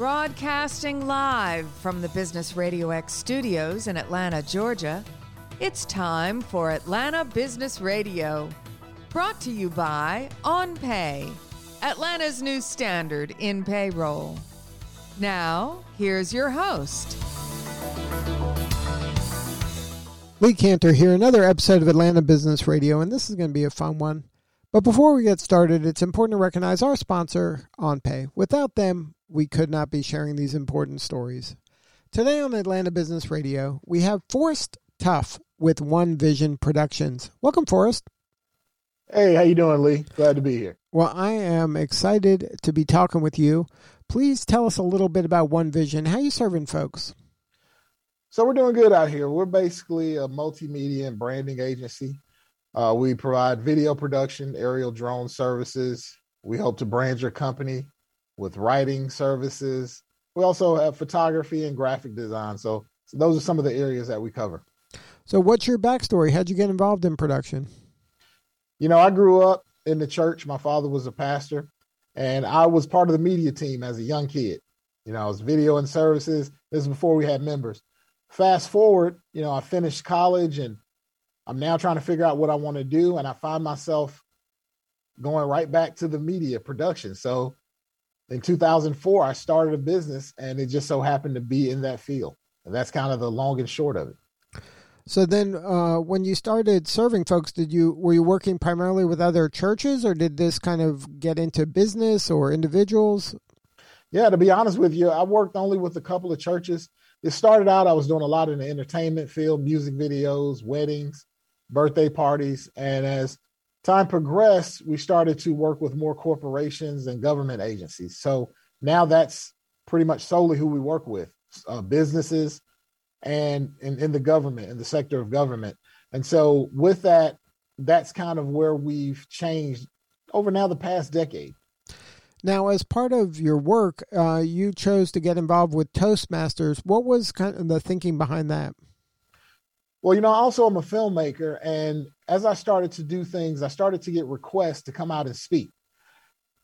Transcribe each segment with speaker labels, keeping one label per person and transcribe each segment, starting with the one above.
Speaker 1: Broadcasting live from the Business Radio X studios in Atlanta, Georgia, it's time for Atlanta Business Radio. Brought to you by OnPay, Atlanta's new standard in payroll. Now, here's your host.
Speaker 2: Lee Kantor here, another episode of Atlanta Business Radio, and this is going to be a fun one. But before we get started, it's important to recognize our sponsor, OnPay. Without them, we could not be sharing these important stories. Today on Atlanta Business Radio, we have Forrest Tuff with One Vision Productions. Welcome, Forrest.
Speaker 3: Hey, how you doing, Lee? Glad to be here.
Speaker 2: Well, I am excited to be talking with you. Please tell us a little bit about One Vision. How you serving folks?
Speaker 3: So we're doing good out here. We're basically a multimedia and branding agency. Uh, we provide video production, aerial drone services. We help to brand your company with writing services. We also have photography and graphic design. So, so those are some of the areas that we cover.
Speaker 2: So, what's your backstory? How'd you get involved in production?
Speaker 3: You know, I grew up in the church. My father was a pastor, and I was part of the media team as a young kid. You know, I was video and services. This is before we had members. Fast forward, you know, I finished college and I'm now trying to figure out what I want to do. And I find myself going right back to the media production. So in 2004, I started a business and it just so happened to be in that field. And that's kind of the long and short of it.
Speaker 2: So then, uh, when you started serving folks, did you were you working primarily with other churches, or did this kind of get into business or individuals?
Speaker 3: Yeah, to be honest with you, I worked only with a couple of churches. It started out I was doing a lot in the entertainment field, music videos, weddings, birthday parties. And as time progressed, we started to work with more corporations and government agencies. So now that's pretty much solely who we work with uh, businesses and in, the government, in the sector of government. And so with that, that's kind of where we've changed over now the past decade.
Speaker 2: Now, as part of your work, uh, you chose to get involved with Toastmasters. What was kind of the thinking behind that?
Speaker 3: Well, you know, also I'm a filmmaker, and as I started to do things, I started to get requests to come out and speak.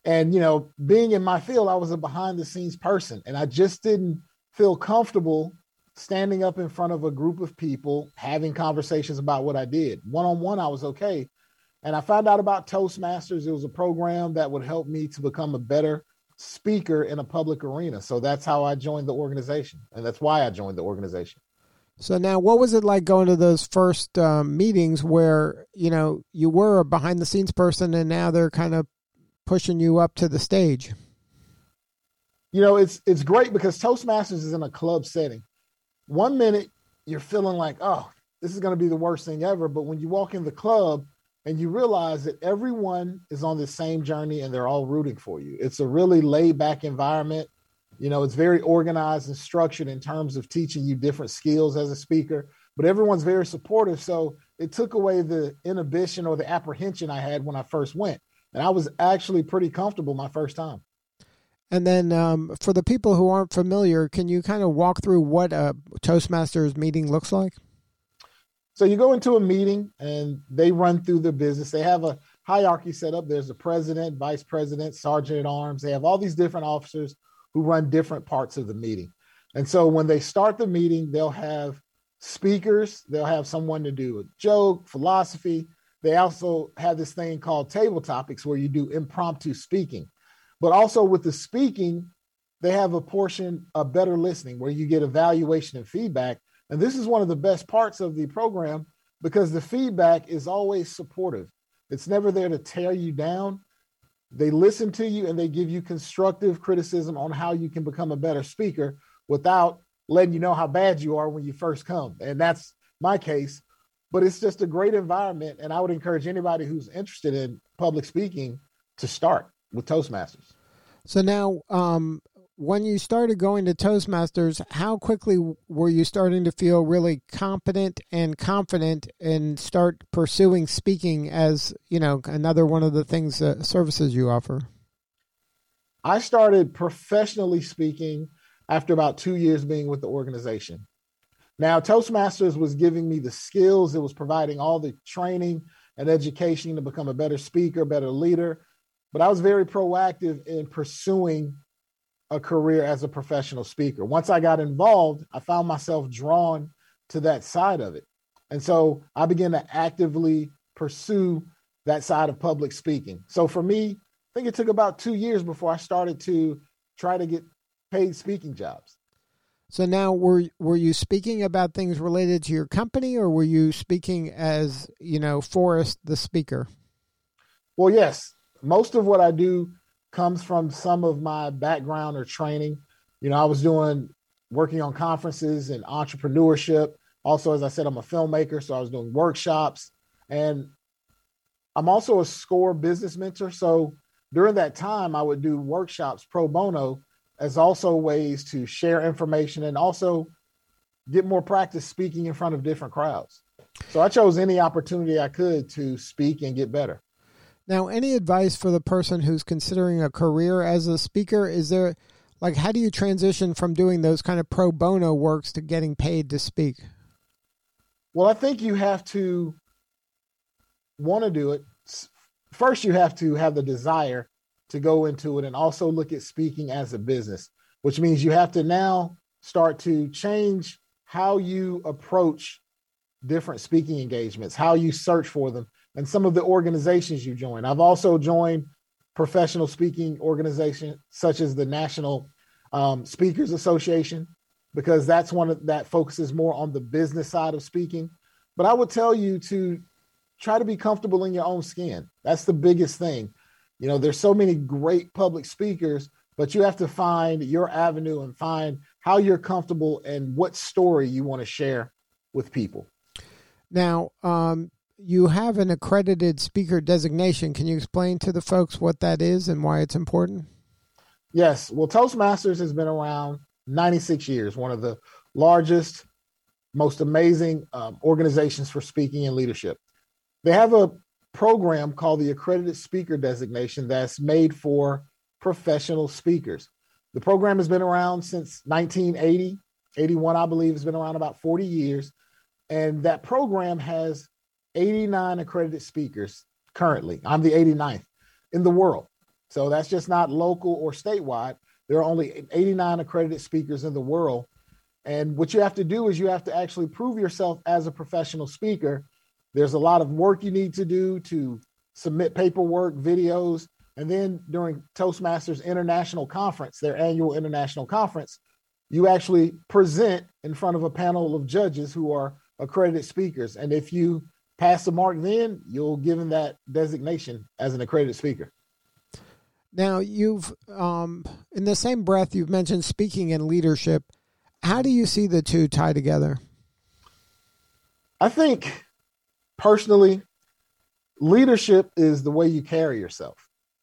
Speaker 3: And you know, being in my field, I was a behind the scenes person, and I just didn't feel comfortable standing up in front of a group of people having conversations about what I did. One on one, I was okay. And I found out about Toastmasters. It was a program that would help me to become a better speaker in a public arena. So that's how I joined the organization. And that's why I joined the organization.
Speaker 2: So now, what was it like going to those first um, meetings where you know you were a behind the scenes person, and now they're kind of pushing you up to the stage?
Speaker 3: You know, it's it's great because Toastmasters is in a club setting. One minute you're feeling like, oh, this is going to be the worst thing ever, but when you walk in the club and you realize that everyone is on the same journey and they're all rooting for you, it's a really laid back environment you know, it's very organized and structured in terms of teaching you different skills as a speaker, but everyone's very supportive. So it took away the inhibition or the apprehension I had when I first went. And I was actually pretty comfortable my first time.
Speaker 2: And then um, for the people who aren't familiar, can you kind of walk through what a Toastmasters meeting looks like?
Speaker 3: So you go into a meeting and they run through their business. They have a hierarchy set up. There's the president, vice president, sergeant at arms. They have all these different officers who run different parts of the meeting. And so when they start the meeting, they'll have speakers, they'll have someone to do a joke, philosophy. They also have this thing called table topics where you do impromptu speaking. But also with the speaking, they have a portion of better listening where you get evaluation and feedback. And this is one of the best parts of the program because the feedback is always supportive. It's never there to tear you down. They listen to you and they give you constructive criticism on how you can become a better speaker without letting you know how bad you are when you first come. And that's my case. But it's just a great environment. And I would encourage anybody who's interested in public speaking to start with Toastmasters.
Speaker 2: So now, um, when you started going to Toastmasters, how quickly were you starting to feel really competent and confident and start pursuing speaking as, you know, another one of the things, uh, services you offer?
Speaker 3: I started professionally speaking after about two years being with the organization. Now, Toastmasters was giving me the skills, it was providing all the training and education to become a better speaker, better leader. But I was very proactive in pursuing a career as a professional speaker. Once I got involved, I found myself drawn to that side of it. And so I began to actively pursue that side of public speaking. So for me, I think it took about two years before I started to try to get paid speaking jobs.
Speaker 2: So now were were you speaking about things related to your company or were you speaking as, you know, Forrest the speaker?
Speaker 3: Well, yes. Most of what I do comes from some of my background or training. You know, I was doing working on conferences and entrepreneurship. Also, as I said, I'm a filmmaker, so I was doing workshops and I'm also a SCORE business mentor. So during that time, I would do workshops pro bono as also ways to share information and also get more practice speaking in front of different crowds. So I chose any opportunity I could to speak and get better.
Speaker 2: Now, any advice for the person who's considering a career as a speaker? Is there, like, how do you transition from doing those kind of pro bono works to getting paid to speak?
Speaker 3: Well, I think you have to want to do it, first you have to have the desire to go into it and also look at speaking as a business, which means you have to now start to change how you approach different speaking engagements, how you search for them, and some of the organizations you join. I've also joined professional speaking organizations such as the National um, Speakers Association because that's one that focuses more on the business side of speaking. But I would tell you to try to be comfortable in your own skin. That's the biggest thing. You know, there's so many great public speakers, but you have to find your avenue and find how you're comfortable and what story you want to share with people.
Speaker 2: Now, um, you have an accredited speaker designation. Can you explain to the folks what that is and why it's important?
Speaker 3: Yes. Well, Toastmasters has been around 96 years, one of the largest, most amazing um, organizations for speaking and leadership. They have a program called the Accredited Speaker Designation that's made for professional speakers. The program has been around since 1980, 81, I believe, has been around about 40 years. And that program has 89 accredited speakers currently. I'm the 89th in the world. So that's just not local or statewide. There are only 89 accredited speakers in the world. And what you have to do is you have to actually prove yourself as a professional speaker there's a lot of work you need to do to submit paperwork, videos, and then during Toastmasters International Conference, their annual international conference, you actually present in front of a panel of judges who are accredited speakers. And if you pass the mark, then you'll given that designation as an accredited speaker.
Speaker 2: Now, you've, um, in the same breath, you've mentioned speaking and leadership. How do you see the two tie together?
Speaker 3: I think personally, leadership is the way you carry yourself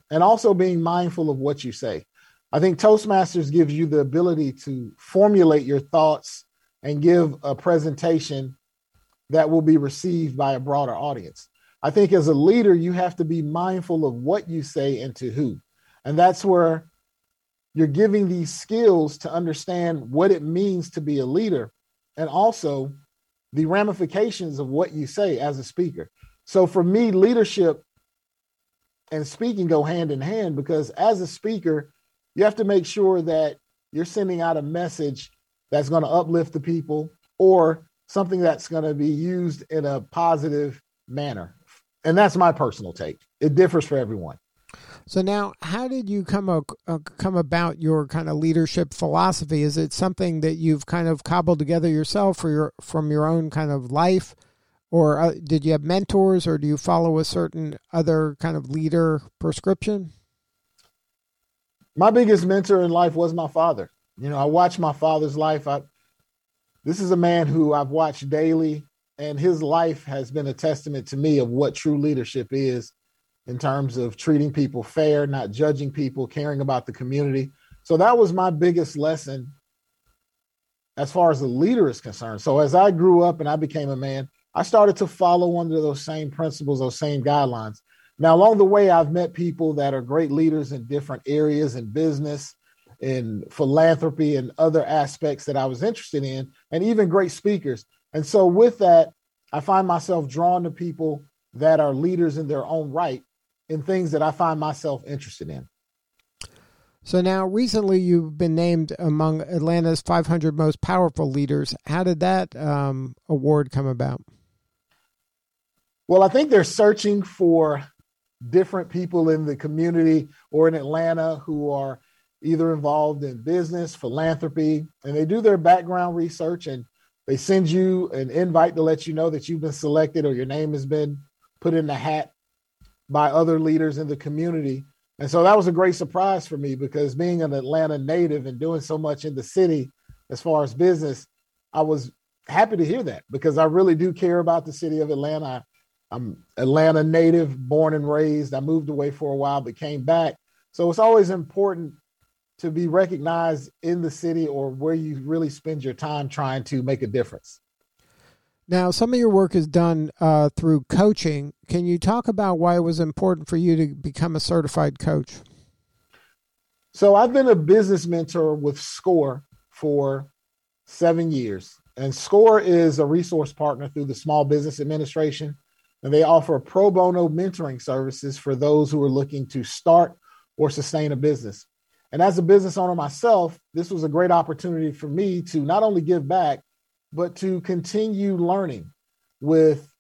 Speaker 3: and also being mindful of what you say. I think Toastmasters gives you the ability to formulate your thoughts and give a presentation that will be received by a broader audience. I think as a leader, you have to be mindful of what you say and to who. And that's where you're giving these skills to understand what it means to be a leader and also the ramifications of what you say as a speaker. So for me, leadership and speaking go hand in hand because as a speaker, you have to make sure that you're sending out a message that's going to uplift the people or something that's going to be used in a positive manner. And that's my personal take. It differs for everyone.
Speaker 2: So now, how did you come a, uh, come about your kind of leadership philosophy? Is it something that you've kind of cobbled together yourself, or your from your own kind of life, or uh, did you have mentors, or do you follow a certain other kind of leader prescription?
Speaker 3: My biggest mentor in life was my father. You know, I watched my father's life. I, this is a man who I've watched daily, and his life has been a testament to me of what true leadership is in terms of treating people fair, not judging people, caring about the community. So that was my biggest lesson as far as the leader is concerned. So as I grew up and I became a man, I started to follow under those same principles, those same guidelines. Now, along the way, I've met people that are great leaders in different areas in business, in philanthropy, and other aspects that I was interested in, and even great speakers. And so, with that, I find myself drawn to people that are leaders in their own right in things that I find myself interested in.
Speaker 2: So now, recently, you've been named among Atlanta's 500 most powerful leaders. How did that um, award come about?
Speaker 3: Well, I think they're searching for different people in the community or in Atlanta who are either involved in business, philanthropy, and they do their background research and they send you an invite to let you know that you've been selected or your name has been put in the hat by other leaders in the community. And so that was a great surprise for me because being an Atlanta native and doing so much in the city as far as business, I was happy to hear that because I really do care about the city of Atlanta. I'm Atlanta native, born and raised. I moved away for a while, but came back. So it's always important to be recognized in the city or where you really spend your time trying to make a difference.
Speaker 2: Now, some of your work is done uh, through coaching. Can you talk about why it was important for you to become a certified coach?
Speaker 3: So, I've been a business mentor with SCORE for seven years. And SCORE is a resource partner through the Small Business Administration. And they offer pro bono mentoring services for those who are looking to start or sustain a business. And as a business owner myself, this was a great opportunity for me to not only give back, but to continue learning with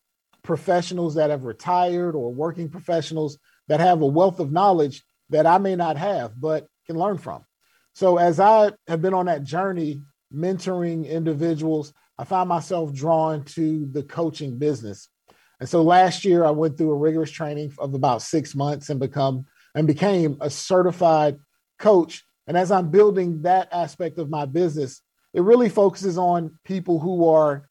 Speaker 3: professionals that have retired or working professionals that have a wealth of knowledge that I may not have, but can learn from. So as I have been on that journey mentoring individuals, I found myself drawn to the coaching business. And so last year I went through a rigorous training of about 6 months and become and became a certified coach. And as I'm building that aspect of my business, it really focuses on people who are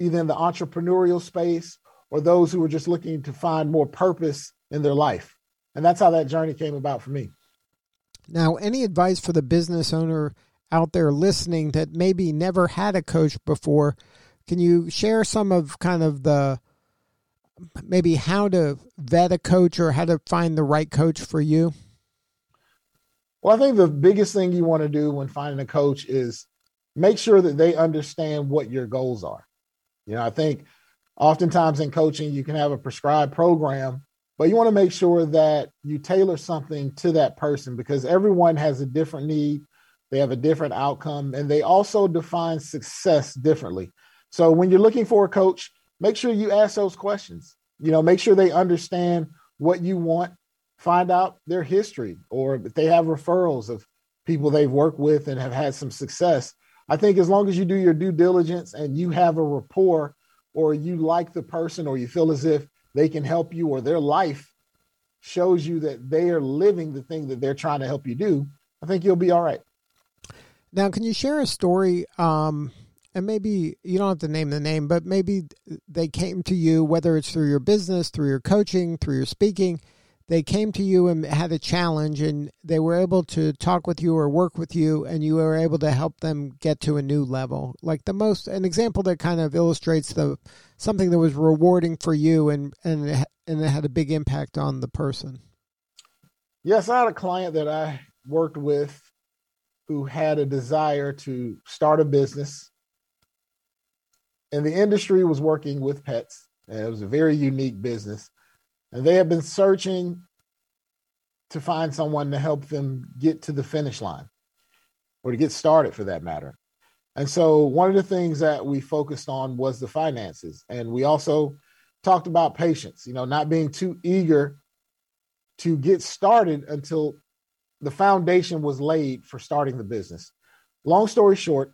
Speaker 3: either in the entrepreneurial space or those who are just looking to find more purpose in their life. And that's how that journey came about for me.
Speaker 2: Now, any advice for the business owner out there listening that maybe never had a coach before? Can you share some of kind of the maybe how to vet a coach or how to find the right coach for you?
Speaker 3: Well, I think the biggest thing you want to do when finding a coach is make sure that they understand what your goals are. You know, I think oftentimes in coaching, you can have a prescribed program, but you want to make sure that you tailor something to that person because everyone has a different need, they have a different outcome, and they also define success differently. So when you're looking for a coach, make sure you ask those questions. You know, make sure they understand what you want, find out their history, or if they have referrals of people they've worked with and have had some success I think as long as you do your due diligence and you have a rapport or you like the person or you feel as if they can help you or their life shows you that they are living the thing that they're trying to help you do, I think you'll be all right.
Speaker 2: Now, can you share a story? Um, and maybe you don't have to name the name, but maybe they came to you, whether it's through your business, through your coaching, through your speaking, they came to you and had a challenge and they were able to talk with you or work with you and you were able to help them get to a new level. Like the most an example that kind of illustrates the something that was rewarding for you and and and it had a big impact on the person.
Speaker 3: Yes i had a client that i worked with who had a desire to start a business. And the industry was working with pets. And it was a very unique business and they have been searching to find someone to help them get to the finish line or to get started for that matter. And so one of the things that we focused on was the finances. And we also talked about patience, you know, not being too eager to get started until the foundation was laid for starting the business. Long story short,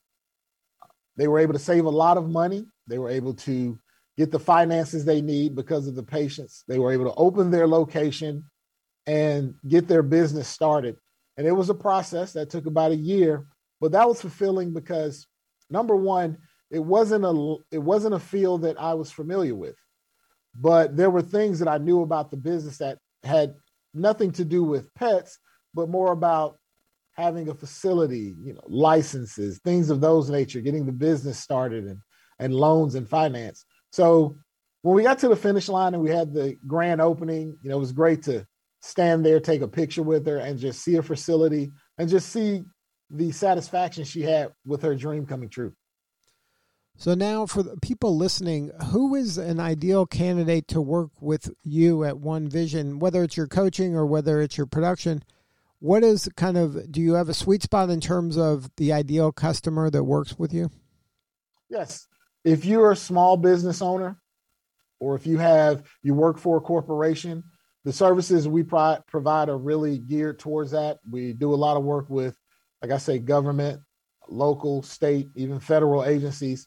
Speaker 3: they were able to save a lot of money. They were able to get the finances they need because of the patience. They were able to open their location and get their business started. And it was a process that took about a year, but that was fulfilling because number one, it wasn't a it wasn't a field that I was familiar with. But there were things that I knew about the business that had nothing to do with pets, but more about having a facility, you know, licenses, things of those nature, getting the business started and and loans and finance. So when we got to the finish line and we had the grand opening, you know, it was great to stand there, take a picture with her, and just see her facility and just see the satisfaction she had with her dream coming true.
Speaker 2: So now, for the people listening, who is an ideal candidate to work with you at One Vision, whether it's your coaching or whether it's your production? what is kind of do you have a sweet spot in terms of the ideal customer that works with you?
Speaker 3: Yes. If you're a small business owner or if you have you work for a corporation, the services we pro- provide are really geared towards that. We do a lot of work with like I say government, local, state, even federal agencies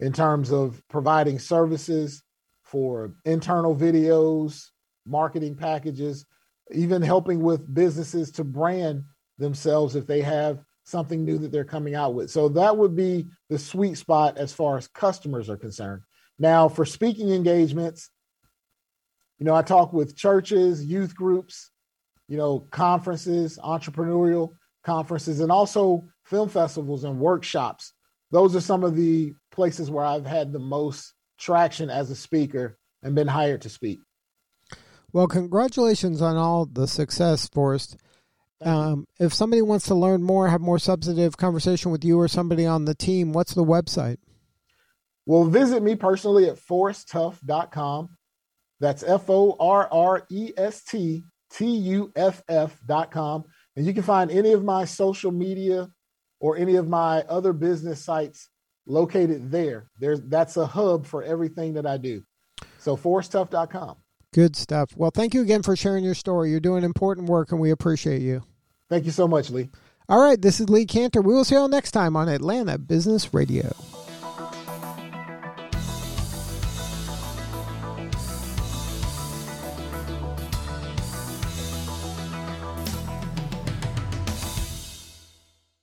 Speaker 3: in terms of providing services for internal videos, marketing packages, even helping with businesses to brand themselves if they have something new that they're coming out with. So that would be the sweet spot as far as customers are concerned. Now, for speaking engagements, you know, I talk with churches, youth groups, you know, conferences, entrepreneurial conferences, and also film festivals and workshops. Those are some of the places where I've had the most traction as a speaker and been hired to speak.
Speaker 2: Well, congratulations on all the success, Forrest. Um, if somebody wants to learn more, have more substantive conversation with you or somebody on the team, what's the website?
Speaker 3: Well, visit me personally at forresttuff.com. That's F O R R E S T T U F F.com. And you can find any of my social media or any of my other business sites located there. There's that's a hub for everything that I do. So forresttuff.com.
Speaker 2: Good stuff. Well, thank you again for sharing your story. You're doing important work and we appreciate you.
Speaker 3: Thank you so much, Lee.
Speaker 2: All right, this is Lee Kantor. We will see you all next time on Atlanta Business Radio.